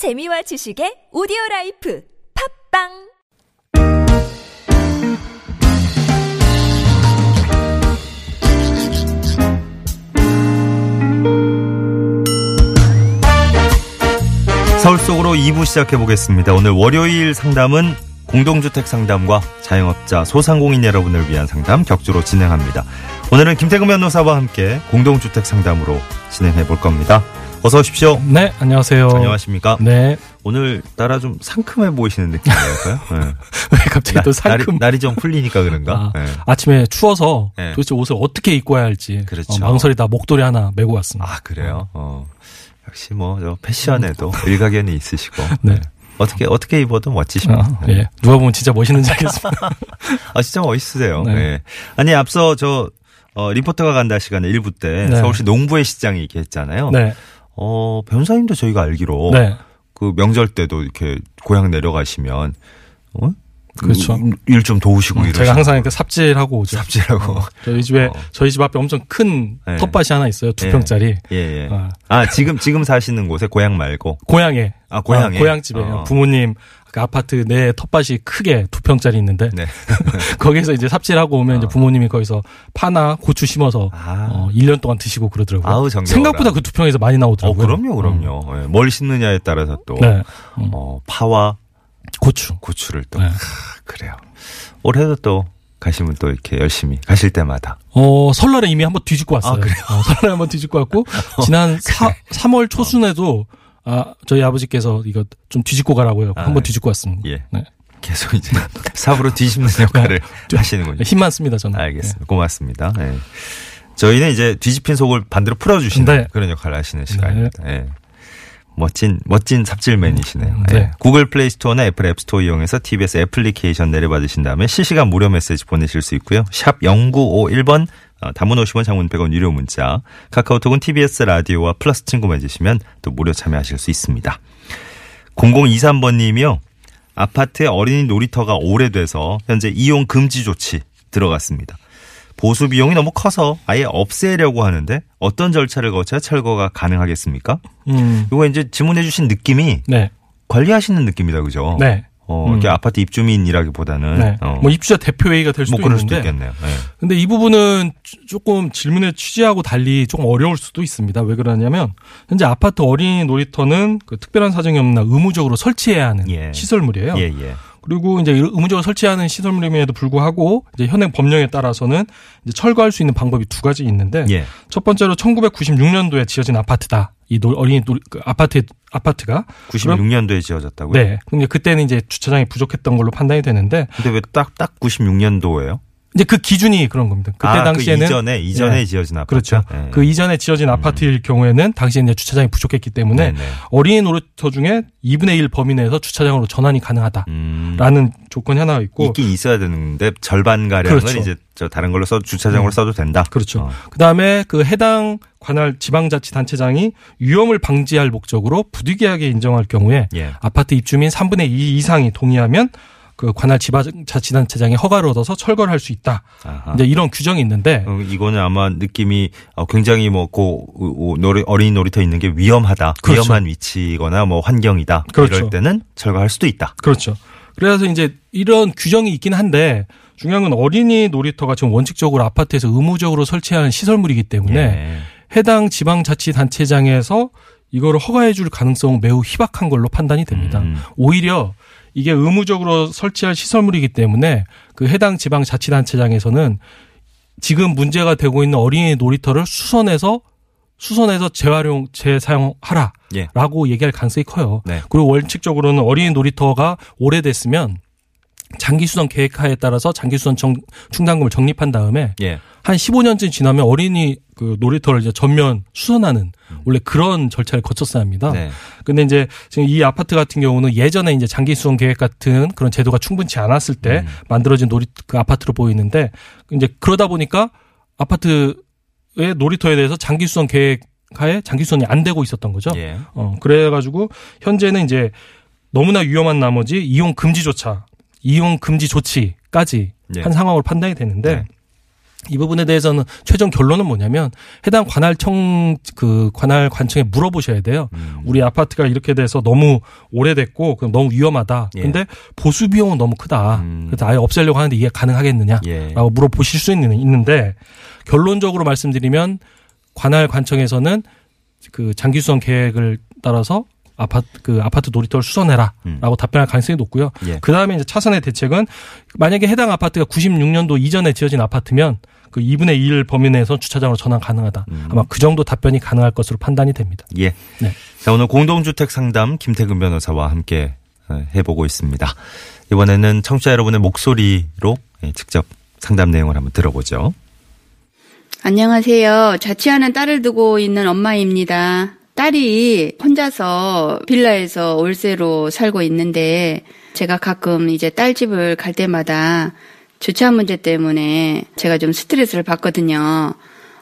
재미와 지식의 오디오 라이프 팟빵 서울 속으로 2부 시작해 보겠습니다. 오늘 월요일 상담은 공동주택 상담과 자영업자 소상공인 여러분을 위한 상담 격주로 진행합니다. 오늘은 김태근 변호사와 함께 공동주택 상담으로 진행해 볼 겁니다. 어서 오십시오. 네, 안녕하세요. 안녕하십니까? 네. 오늘 따라 좀 상큼해 보이시는 느낌이랄까요? 네. 왜 갑자기 나- 또 상큼? 날이, 날이 좀 풀리니까 그런가? 아, 네. 아침에 추워서 네. 도대체 옷을 어떻게 입고 와야 할지 그렇죠. 어, 망설이다 목도리 하나 메고 왔습니다. 아 그래요? 어. 역시 뭐저 패션에도 일가견이 있으시고 네. 어떻게 어떻게 입어도 멋지십니다. 아, 예. 누가 보면 진짜 멋있는지 알겠습니다. 아 진짜 멋있으세요. 네. 네. 아니 앞서 저 어, 리포터가 간다 시간에 일부 때 네. 서울시 농부의 시장이 이렇게 했잖아요. 네. 어 변사님도 저희가 알기로 네. 그 명절 때도 이렇게 고향 내려가시면 어? 그렇죠. 일 좀 도우시고 이러시고 제가 항상 이렇게 삽질하고 오죠. 삽질하고 저희 집에 어. 저희 집 앞에 엄청 큰 네. 텃밭이 하나 있어요. 두 예. 평짜리. 예, 예. 아. 아, 지금, 지금 사시는 곳에 고향 말고. 고향에. 아, 고향에? 고향집에 어. 부모님 그 아파트 내 텃밭이 크게 두 평짜리 있는데 네. 거기서 이제 삽질하고 오면 이제 부모님이 거기서 파나 고추 심어서 아. 어, 1년 동안 드시고 그러더라고요. 아우. 생각보다 그 두 평에서 많이 어, 나오더라고요. 그럼요, 그럼요. 예, 뭘 심느냐에 따라서 또. 네. 음. 어, 파와 고추. 고추를 또. 네. 아, 그래요. 올해도 또 가시면 또 이렇게 열심히 가실 때마다. 어, 설날에 이미 한번 뒤집고 왔어요. 아, 그래요? 어, 설날에 한번 뒤집고 왔고, 지난 사, 3월 초순에도, 아, 저희 아버지께서 이거 좀 뒤집고 가라고 요. 아, 한번 뒤집고 왔습니다. 예. 네. 계속 이제 삽으로 뒤집는 역할을 하시는군요. 힘만 씁니다, 저는. 알겠습니다. 고맙습니다. 예. 저희는 이제 뒤집힌 속을 반대로 풀어주시는 네. 그런 역할을 하시는 시간입니다. 예. 멋진 멋진 삽질맨이시네요. 네. 예. 구글 플레이 스토어나 애플 앱 스토어 이용해서 TBS 애플리케이션 내려받으신 다음에 실시간 무료 메시지 보내실 수 있고요. 샵 0951번 어, 단문 50원 장문 100원 유료 문자 카카오톡은 TBS 라디오와 플러스 친구 맺으시면 또 무료 참여하실 수 있습니다. 0023번 님이요. 아파트에 어린이 놀이터가 오래돼서 현재 이용 금지 조치 들어갔습니다. 보수 비용이 너무 커서 아예 없애려고 하는데 어떤 절차를 거쳐야 철거가 가능하겠습니까? 음, 이거 이제 질문해 주신 느낌이 네. 관리하시는 느낌이다 그죠? 네. 어, 음. 이렇게 아파트 입주민이라기보다는 네. 어, 뭐 입주자 대표회의가 될 수도 뭐 그럴 수도 있는데. 있겠네요. 네. 근데 이 부분은 조- 조금 질문의 취지하고 달리 조금 어려울 수도 있습니다. 왜 그러냐면 현재 아파트 어린이 놀이터는 그 특별한 사정이 없나 의무적으로 설치해야 하는 예. 시설물이에요. 예, 예. 그리고 이제 의무적으로 설치하는 시설물임에도 불구하고 이제 현행 법령에 따라서는 이제 철거할 수 있는 방법이 두 가지 있는데 예. 첫 번째로 1996년도에 지어진 아파트다. 이 놀- 어린이 그 아파트 아파트가 96년도에 지어졌다고요? 네. 근데 그때는 이제 주차장이 부족했던 걸로 판단이 되는데 근데 왜 딱딱 96년도예요? 이제 그 기준이 그런 겁니다. 그때 아, 당시에는 그 이전에 이전에 예. 지어진 아파트. 그렇죠. 예. 그 이전에 지어진 아파트일 경우에는 당시에 이제 주차장이 부족했기 때문에 네네. 어린이 놀이터 중에 2분의 1 범위 내에서 주차장으로 전환이 가능하다라는 음. 조건이 하나 있고 있긴 있어야 되는데 절반 가량을 그렇죠. 이제 저 다른 걸로 써 주차장으로 써도 된다. 그렇죠. 어. 그다음에 그 해당 관할 지방자치단체장이 위험을 방지할 목적으로 부득이하게 인정할 경우에 예. 아파트 입주민 3분의 2 이상이 동의하면 그 관할 지방자치단체장이 허가를 얻어서 철거를 할 수 있다. 아하. 이제 이런 규정이 있는데 어, 이거는 아마 느낌이 어, 굉장히 뭐고 어린이 놀이터 있는 게 위험하다, 그렇죠. 위험한 위치거나 뭐 환경이다. 그렇죠. 이럴 때는 철거할 수도 있다. 그렇죠. 그래서 이제 이런 규정이 있긴 한데 중요한 건 어린이 놀이터가 지금 원칙적으로 아파트에서 의무적으로 설치하는 시설물이기 때문에 예. 해당 지방자치단체장에서 이거를 허가해 줄 가능성은 매우 희박한 걸로 판단이 됩니다. 음. 오히려 이게 의무적으로 설치할 시설물이기 때문에 그 해당 지방자치단체장에서는 지금 문제가 되고 있는 어린이 놀이터를 수선해서 수선해서 재활용, 재사용하라라고 예. 얘기할 가능성이 커요. 네. 그리고 원칙적으로는 어린이 놀이터가 오래됐으면 장기 수선 계획하에 따라서 장기 수선 정- 충당금을 적립한 다음에 예. 한 15년쯤 지나면 어린이 그 놀이터를 이제 전면 수선하는 원래 그런 절차를 거쳤어야 합니다. 음. 네. 근데 이제 지금 이 아파트 같은 경우는 예전에 이제 장기 수선 계획 같은 그런 제도가 충분치 않았을 때 음. 만들어진 놀이 그 아파트로 보이는데 이제 그러다 보니까 아파트의 놀이터에 대해서 장기 수선 계획 하에 장기 수선이 안 되고 있었던 거죠. 예. 어, 그래 가지고 현재는 이제 너무나 위험한 나머지 이용 금지조차 이용 금지 조치까지 예. 한 상황으로 판단이 되는데 네. 이 부분에 대해서는 최종 결론은 뭐냐면 해당 관할청 그 관할 관청에 물어보셔야 돼요. 음. 우리 아파트가 이렇게 돼서 너무 오래됐고 그럼 너무 위험하다. 예. 근데 보수 비용은 너무 크다. 음. 그래서 아예 없애려고 하는데 이게 가능하겠느냐? 예. 라고 물어보실 수 있는 있는데 결론적으로 말씀드리면 관할 관청에서는 그 장기수선 계획을 따라서 아파트 그 아파트 놀이터를 수선해라라고 음. 답변할 가능성이 높고요. 예. 그 다음에 이제 차선의 대책은 만약에 해당 아파트가 96년도 이전에 지어진 아파트면 그 2분의 1 범위 내에서 주차장으로 전환 가능하다. 음. 아마 그 정도 답변이 가능할 것으로 판단이 됩니다. 예. 네. 자, 오늘 공동주택 상담 김태근 변호사와 함께 어, 해보고 있습니다. 이번에는 청취자 여러분의 목소리로 예, 직접 상담 내용을 한번 들어보죠. 안녕하세요. 자취하는 딸을 두고 있는 엄마입니다. 딸이 혼자서 빌라에서 월세로 살고 있는데 제가 가끔 이제 딸 집을 갈 때마다 주차 문제 때문에 제가 좀 스트레스를 받거든요.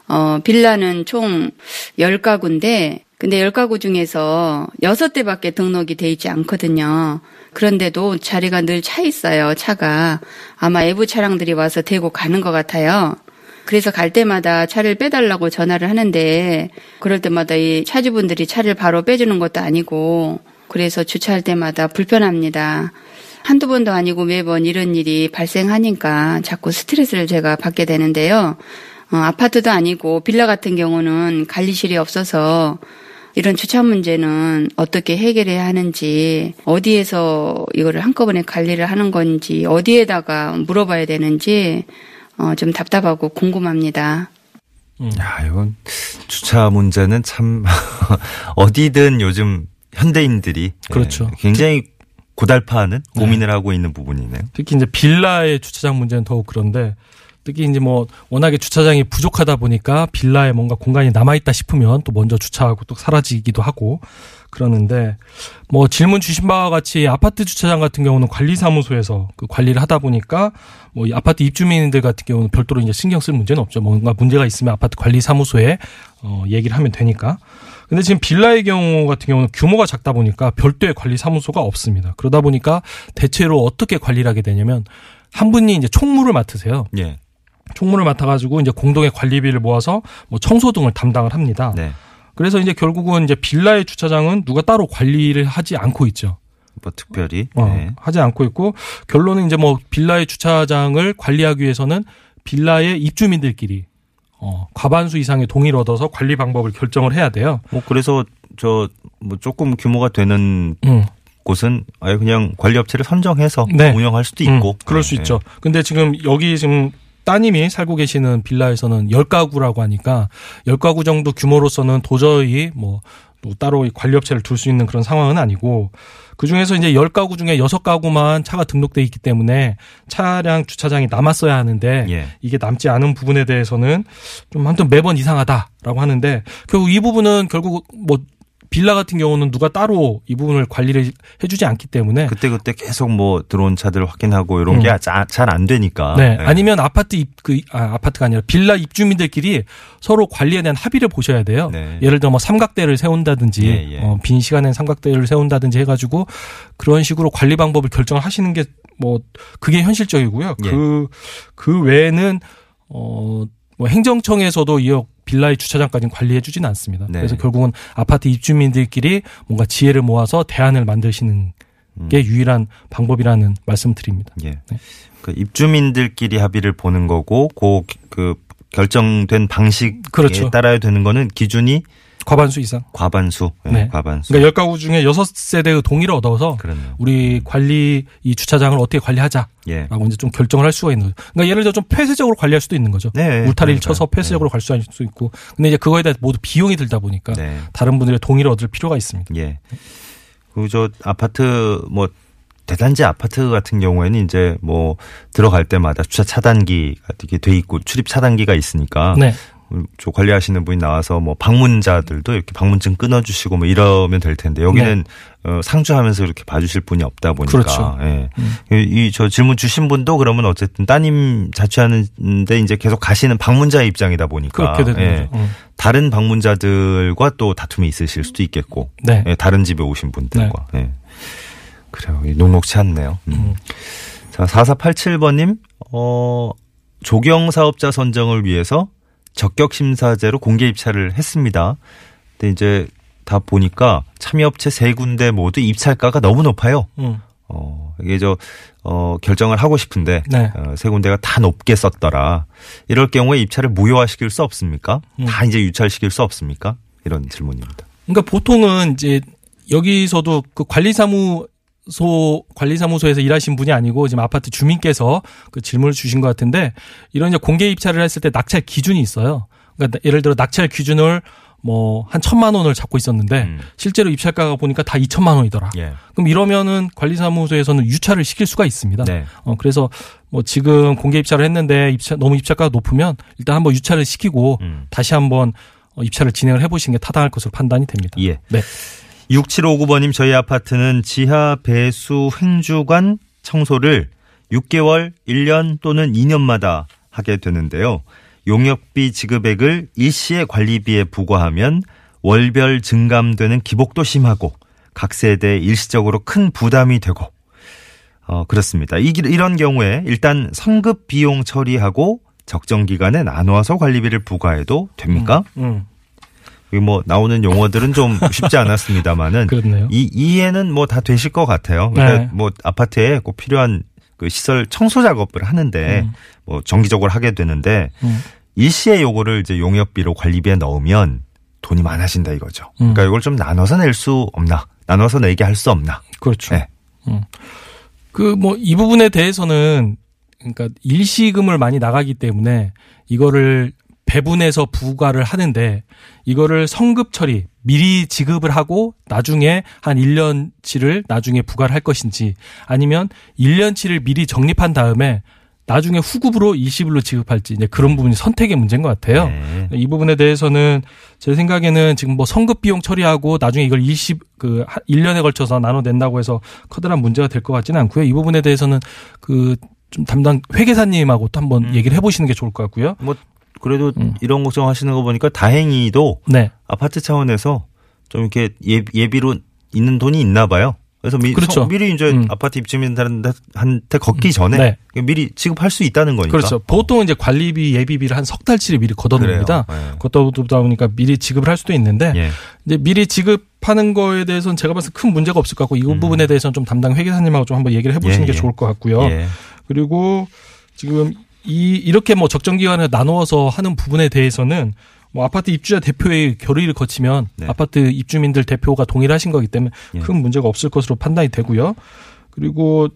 어, 빌라는 총 10가구인데 근데 10가구 중에서 6대 밖에 등록이 돼 있지 않거든요. 그런데도 자리가 늘 차 있어요. 차가 아마 외부 차량들이 와서 대고 가는 것 같아요. 그래서 갈 때마다 차를 빼달라고 전화를 하는데 그럴 때마다 이 차주분들이 차를 바로 빼주는 것도 아니고 그래서 주차할 때마다 불편합니다. 한두 번도 아니고 매번 이런 일이 발생하니까 자꾸 스트레스를 제가 받게 되는데요. 어, 아파트도 아니고 빌라 같은 경우는 관리실이 없어서 이런 주차 문제는 어떻게 해결해야 하는지 어디에서 이거를 한꺼번에 관리를 하는 건지 어디에다가 물어봐야 되는지 어, 좀 답답하고 궁금합니다. 야, 이건 주차 문제는 참 어디든 요즘 현대인들이 그렇죠. 예, 굉장히 고달파하는 고민을 하고 있는 부분이네요. 특히 이제 빌라의 주차장 문제는 더욱 그런데 특히 이제 뭐 워낙에 주차장이 부족하다 보니까 빌라에 뭔가 공간이 남아 있다 싶으면 또 먼저 주차하고 또 사라지기도 하고 그러는데 뭐 질문 주신 바와 같이 아파트 주차장 같은 경우는 관리사무소에서 그 관리를 하다 보니까 뭐 이 아파트 입주민들 같은 경우는 별도로 이제 신경 쓸 문제는 없죠. 뭔가 문제가 있으면 아파트 관리사무소에 어 얘기를 하면 되니까. 근데 지금 빌라의 경우 같은 경우는 규모가 작다 보니까 별도의 관리 사무소가 없습니다. 그러다 보니까 대체로 어떻게 관리를 하게 되냐면 한 분이 이제 총무를 맡으세요. 예. 총무를 맡아가지고 이제 공동의 관리비를 모아서 뭐 청소 등을 담당을 합니다. 네. 그래서 이제 결국은 이제 빌라의 주차장은 누가 따로 관리를 하지 않고 있죠. 뭐 특별히 어, 네. 하지 않고 있고 결론은 이제 뭐 빌라의 주차장을 관리하기 위해서는 빌라의 입주민들끼리 어, 과반수 이상의 동의를 얻어서 관리 방법을 결정을 해야 돼요. 뭐 그래서 저 뭐 조금 규모가 되는 음. 곳은 아예 그냥 관리 업체를 선정해서 네. 운영할 수도 음, 있고 그럴 수 네. 있죠. 근데 지금 여기 지금 따님이 살고 계시는 빌라에서는 10가구라고 하니까 10가구 정도 규모로서는 도저히 뭐, 또 따로 이 관리업체를 둘 수 있는 그런 상황은 아니고 그 중에서 이제 10가구 중에 6가구만 차가 등록돼 있기 때문에 차량 주차장이 남았어야 하는데 예. 이게 남지 않은 부분에 대해서는 좀 아무튼 매번 이상하다라고 하는데 결국 이 부분은 결국 뭐 빌라 같은 경우는 누가 따로 이 부분을 관리를 해주지 않기 때문에 그때 그때 계속 뭐 들어온 차들 확인하고 이런 음. 게잘 안 되니까. 네. 네. 아니면 아파트 입, 그, 아, 아파트가 아니라 빌라 입주민들끼리 서로 관리에 대한 합의를 보셔야 돼요. 네. 예를 들어 뭐 삼각대를 세운다든지, 예, 예. 어, 빈 시간엔 삼각대를 세운다든지 해가지고 그런 식으로 관리 방법을 결정을 하시는 게 뭐, 그게 현실적이고요. 예. 그, 그 외에는, 어, 뭐 행정청에서도 이 빌라의 주차장까지는 관리해 주지는 않습니다. 네. 그래서 결국은 아파트 입주민들끼리 뭔가 지혜를 모아서 대안을 만드시는 음. 게 유일한 방법이라는 말씀 드립니다. 예. 네. 그 입주민들끼리 합의를 보는 거고, 그, 그 결정된 방식에 그렇죠. 따라야 되는 거는 기준이 과반수 이상. 과반수. 예, 네. 과반수. 그러니까 10가구 중에 6세대의 동의를 얻어서 그렇네요. 우리 관리 이 주차장을 어떻게 관리하자라고 예. 이제 좀 결정을 할 수가 있는 거죠. 그러니까 예를 들어 좀 폐쇄적으로 관리할 수도 있는 거죠. 네. 울타리를 그러니까요. 쳐서 폐쇄적으로 갈 수 있고. 근데 이제 그거에 대해 모두 비용이 들다 보니까 네. 다른 분들의 동의를 얻을 필요가 있습니다. 예. 그저 아파트 뭐 대단지 아파트 같은 경우에는 이제 뭐 들어갈 때마다 주차 차단기가 이렇게 돼 있고 출입 차단기가 있으니까 네. 저 관리하시는 분이 나와서 뭐 방문자들도 이렇게 방문증 끊어주시고 뭐 이러면 될 텐데 여기는 어, 상주하면서 이렇게 봐주실 분이 없다 보니까 네. 그렇죠. 예. 음. 이저 질문 주신 분도 그러면 어쨌든 따님 자취하는데 이제 계속 가시는 방문자의 입장이다 보니까 예. 음. 다른 방문자들과 또 다툼이 있으실 수도 있겠고 네. 예, 다른 집에 오신 분들과 예. 그래요 이 녹록치 않네요. 음. 음. 자 4487번님 어 조경 사업자 선정을 위해서 적격 심사제로 공개 입찰을 했습니다. 근데 이제 다 보니까 참여업체 세 군데 모두 입찰가가 너무 높아요. 음. 어, 이게 저, 어, 결정을 하고 싶은데, 네. 어, 세 군데가 다 높게 썼더라. 이럴 경우에 입찰을 무효화시킬 수 없습니까? 음. 다 이제 유찰시킬 수 없습니까? 이런 질문입니다. 그러니까 보통은 이제 여기서도 그 관리사무 소 관리사무소에서 일하신 분이 아니고 지금 아파트 주민께서 그 질문을 주신 것 같은데 이런 이제 공개 입찰을 했을 때 낙찰 기준이 있어요. 그러니까 예를 들어 낙찰 기준을 뭐 한 천만 원을 잡고 있었는데 음. 실제로 입찰가가 보니까 다 2천만 원이더라. 예. 그럼 이러면은 관리사무소에서는 유찰을 시킬 수가 있습니다. 네. 어 그래서 뭐 지금 공개 입찰을 했는데 입찰 너무 입찰가가 높으면 일단 한번 유찰을 시키고 음. 다시 한번 어, 입찰을 진행을 해보시는 게 타당할 것으로 판단이 됩니다. 예. 네. 6759번님, 저희 아파트는 지하 배수 횡주관 청소를 6개월, 1년 또는 2년마다 하게 되는데요. 용역비 지급액을 일시의 관리비에 부과하면 월별 증감되는 기복도 심하고 각 세대에 일시적으로 큰 부담이 되고 어, 그렇습니다. 이, 이런 경우에 일단 성급 비용 처리하고 적정 기간에 나누어서 관리비를 부과해도 됩니까? 음, 이 뭐 나오는 용어들은 좀 쉽지 않았습니다만은. 이 이해는 뭐 다 되실 것 같아요. 그러니까 네. 뭐 아파트에 꼭 필요한 그 시설 청소 작업을 하는데 음. 뭐 정기적으로 하게 되는데 음. 일시에 요거를 이제 용역비로 관리비에 넣으면 돈이 많아진다 이거죠. 음. 그러니까 이걸 좀 나눠서 낼 수 없나? 나눠서 내게 할 수 없나? 그렇죠. 네. 그뭐 이 부분에 대해서는 그러니까 일시금을 많이 나가기 때문에 이거를 배분해서 부과를 하는데 이거를 성급 처리 미리 지급을 하고 나중에 한 1년치를 나중에 부과를 할 것인지 아니면 1년치를 미리 적립한 다음에 나중에 후급으로 일시불로 지급할지 이제 그런 부분이 선택의 문제인 것 같아요. 네. 이 부분에 대해서는 제 생각에는 지금 뭐 성급 비용 처리하고 나중에 이걸 일시 그 1년에 걸쳐서 나눠 낸다고 해서 커다란 문제가 될 것 같지는 않고요. 이 부분에 대해서는 그좀 담당 회계사님하고 또 한번 음. 얘기를 해보시는 게 좋을 것 같고요. 뭐 그래도 음. 이런 걱정하시는 거 보니까 다행히도 네, 아파트 차원에서 좀 이렇게 예, 예비로 있는 돈이 있나 봐요. 그래서 미, 그렇죠. 성- 미리 이제 음. 아파트 입주민들한테 걷기 전에 네. 미리 지급할 수 있다는 거니까. 그렇죠. 보통 이제 관리비 예비비를 한 석 달치를 미리 걷어놓습니다. 그래요. 네. 걷어두다 보니까 미리 지급을 할 수도 있는데 예. 이제 미리 지급하는 거에 대해서는 제가 봤을 때 큰 문제가 없을 것 같고 이 음. 부분에 대해서는 좀 담당 회계사님하고 좀 한번 얘기를 해보시는 예, 게 예. 좋을 것 같고요. 예. 그리고 지금 이 이렇게 뭐 적정 기간에 나누어서 하는 부분에 대해서는 뭐 아파트 입주자 대표의 결의를 거치면 네. 아파트 입주민들 대표가 동의를 하신 거기 때문에 예. 큰 문제가 없을 것으로 판단이 되고요. 그리고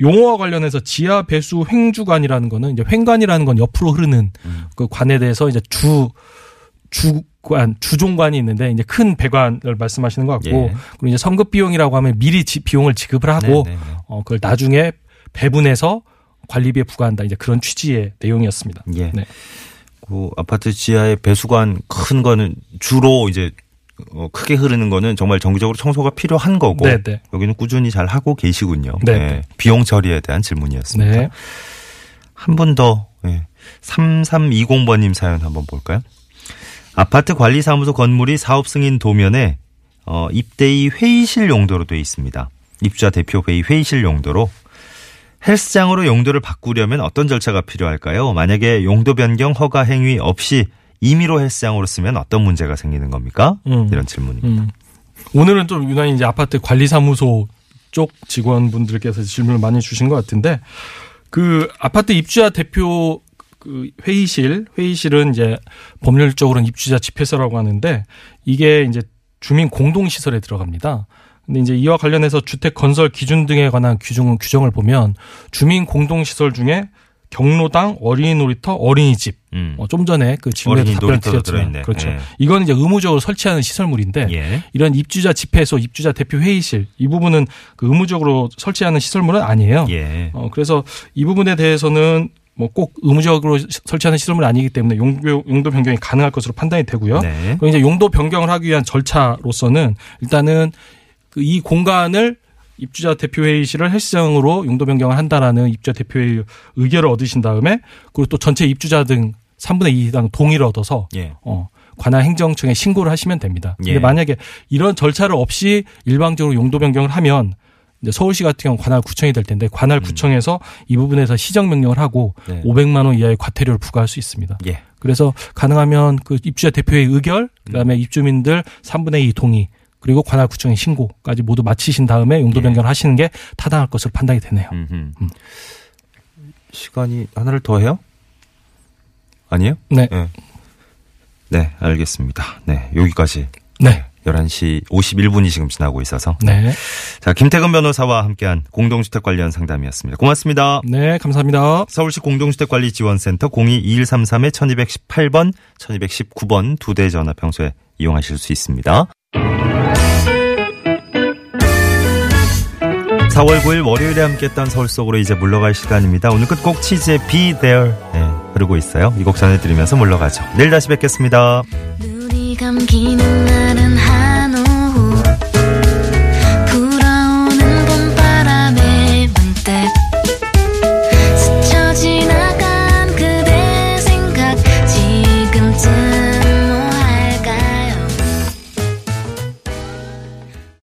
용어와 관련해서 지하 배수 횡주관이라는 거는 이제 횡관이라는 건 옆으로 흐르는 음. 그 관에 대해서 이제 주 주관 주종관이 있는데 이제 큰 배관을 말씀하시는 것 같고 예. 그리고 이제 성급 비용이라고 하면 미리 지- 비용을 지급을 하고 네, 네, 네. 어, 그걸 나중에 배분해서 관리비에 부과한다. 이제 그런 취지의 내용이었습니다. 예. 네. 그 아파트 지하에 배수관 큰 거는 주로 이제 어, 크게 흐르는 거는 정말 정기적으로 청소가 필요한 거고 네, 네. 여기는 꾸준히 잘 하고 계시군요. 네, 예. 네. 비용 처리에 대한 질문이었습니다. 네. 한분 더. 예. 3320번님 사연 한번 볼까요? 아파트 관리사무소 건물이 사업 승인 도면에 어, 입대의 회의실 용도로 되어 있습니다. 입주자 대표 회의 회의실 용도로 헬스장으로 용도를 바꾸려면 어떤 절차가 필요할까요? 만약에 용도 변경 허가 행위 없이 임의로 헬스장으로 쓰면 어떤 문제가 생기는 겁니까? 음. 이런 질문입니다. 음. 오늘은 좀 유난히 이제 아파트 관리사무소 쪽 직원분들께서 질문을 많이 주신 것 같은데 그 아파트 입주자 대표 그 회의실 회의실은 이제 법률적으로는 입주자 집회소라고 하는데 이게 이제 주민 공동 시설에 들어갑니다. 근데 이제 이와 관련해서 주택 건설 기준 등에 관한 규정 규정을 보면 주민 공동 시설 중에 경로당, 어린이 놀이터, 어린이집 음. 어, 좀 전에 그 질문에 답변을 드렸지만 들어있네. 그렇죠. 예. 이건 이제 의무적으로 설치하는 시설물인데 예. 이런 입주자 집회소, 입주자 대표 회의실 이 부분은 그 의무적으로 설치하는 시설물은 아니에요. 예. 어, 그래서 이 부분에 대해서는 뭐꼭 의무적으로 시- 설치하는 시설물이 아니기 때문에 용도, 용도 변경이 가능할 것으로 판단이 되고요. 네. 그리고 이제 용도 변경을 하기 위한 절차로서는 일단은 그 이 공간을 입주자 대표 회의실을 헬스장으로 용도 변경을 한다라는 입주자 대표의 의결을 얻으신 다음에 그리고 또 전체 입주자 등 3분의 2 이상 동의를 얻어서 예. 어, 관할 행정청에 신고를 하시면 됩니다. 근데 예. 만약에 이런 절차를 없이 일방적으로 용도 변경을 하면 이제 서울시 같은 경우 관할 구청이 될 텐데 관할 구청에서 이 부분에서 시정 명령을 하고 음. 네. 500만 원 이하의 과태료를 부과할 수 있습니다. 예. 그래서 가능하면 그 입주자 대표의 의결, 그다음에 입주민들 3분의 2 동의, 그리고 관할 구청의 신고까지 모두 마치신 다음에 용도 예. 변경을 하시는 게 타당할 것으로 판단이 되네요. 음. 시간이 하나를 더 해요? 아니에요? 네. 네. 네, 알겠습니다. 네, 여기까지. 네. 11시 51분이 지금 지나고 있어서. 네. 자, 김태근 변호사와 함께한 공동주택 관련 상담이었습니다. 고맙습니다. 네, 감사합니다. 서울시 공동주택관리지원센터 02-2133-1218번, 1219번 두 대 전화 평소에 이용하실 수 있습니다. 4월 9일 월요일에 함께했던 서울 속으로 이제 물러갈 시간입니다. 오늘 끝곡 치즈의 Be There 네, 흐르고 있어요. 이 곡 전해드리면서 물러가죠. 내일 다시 뵙겠습니다.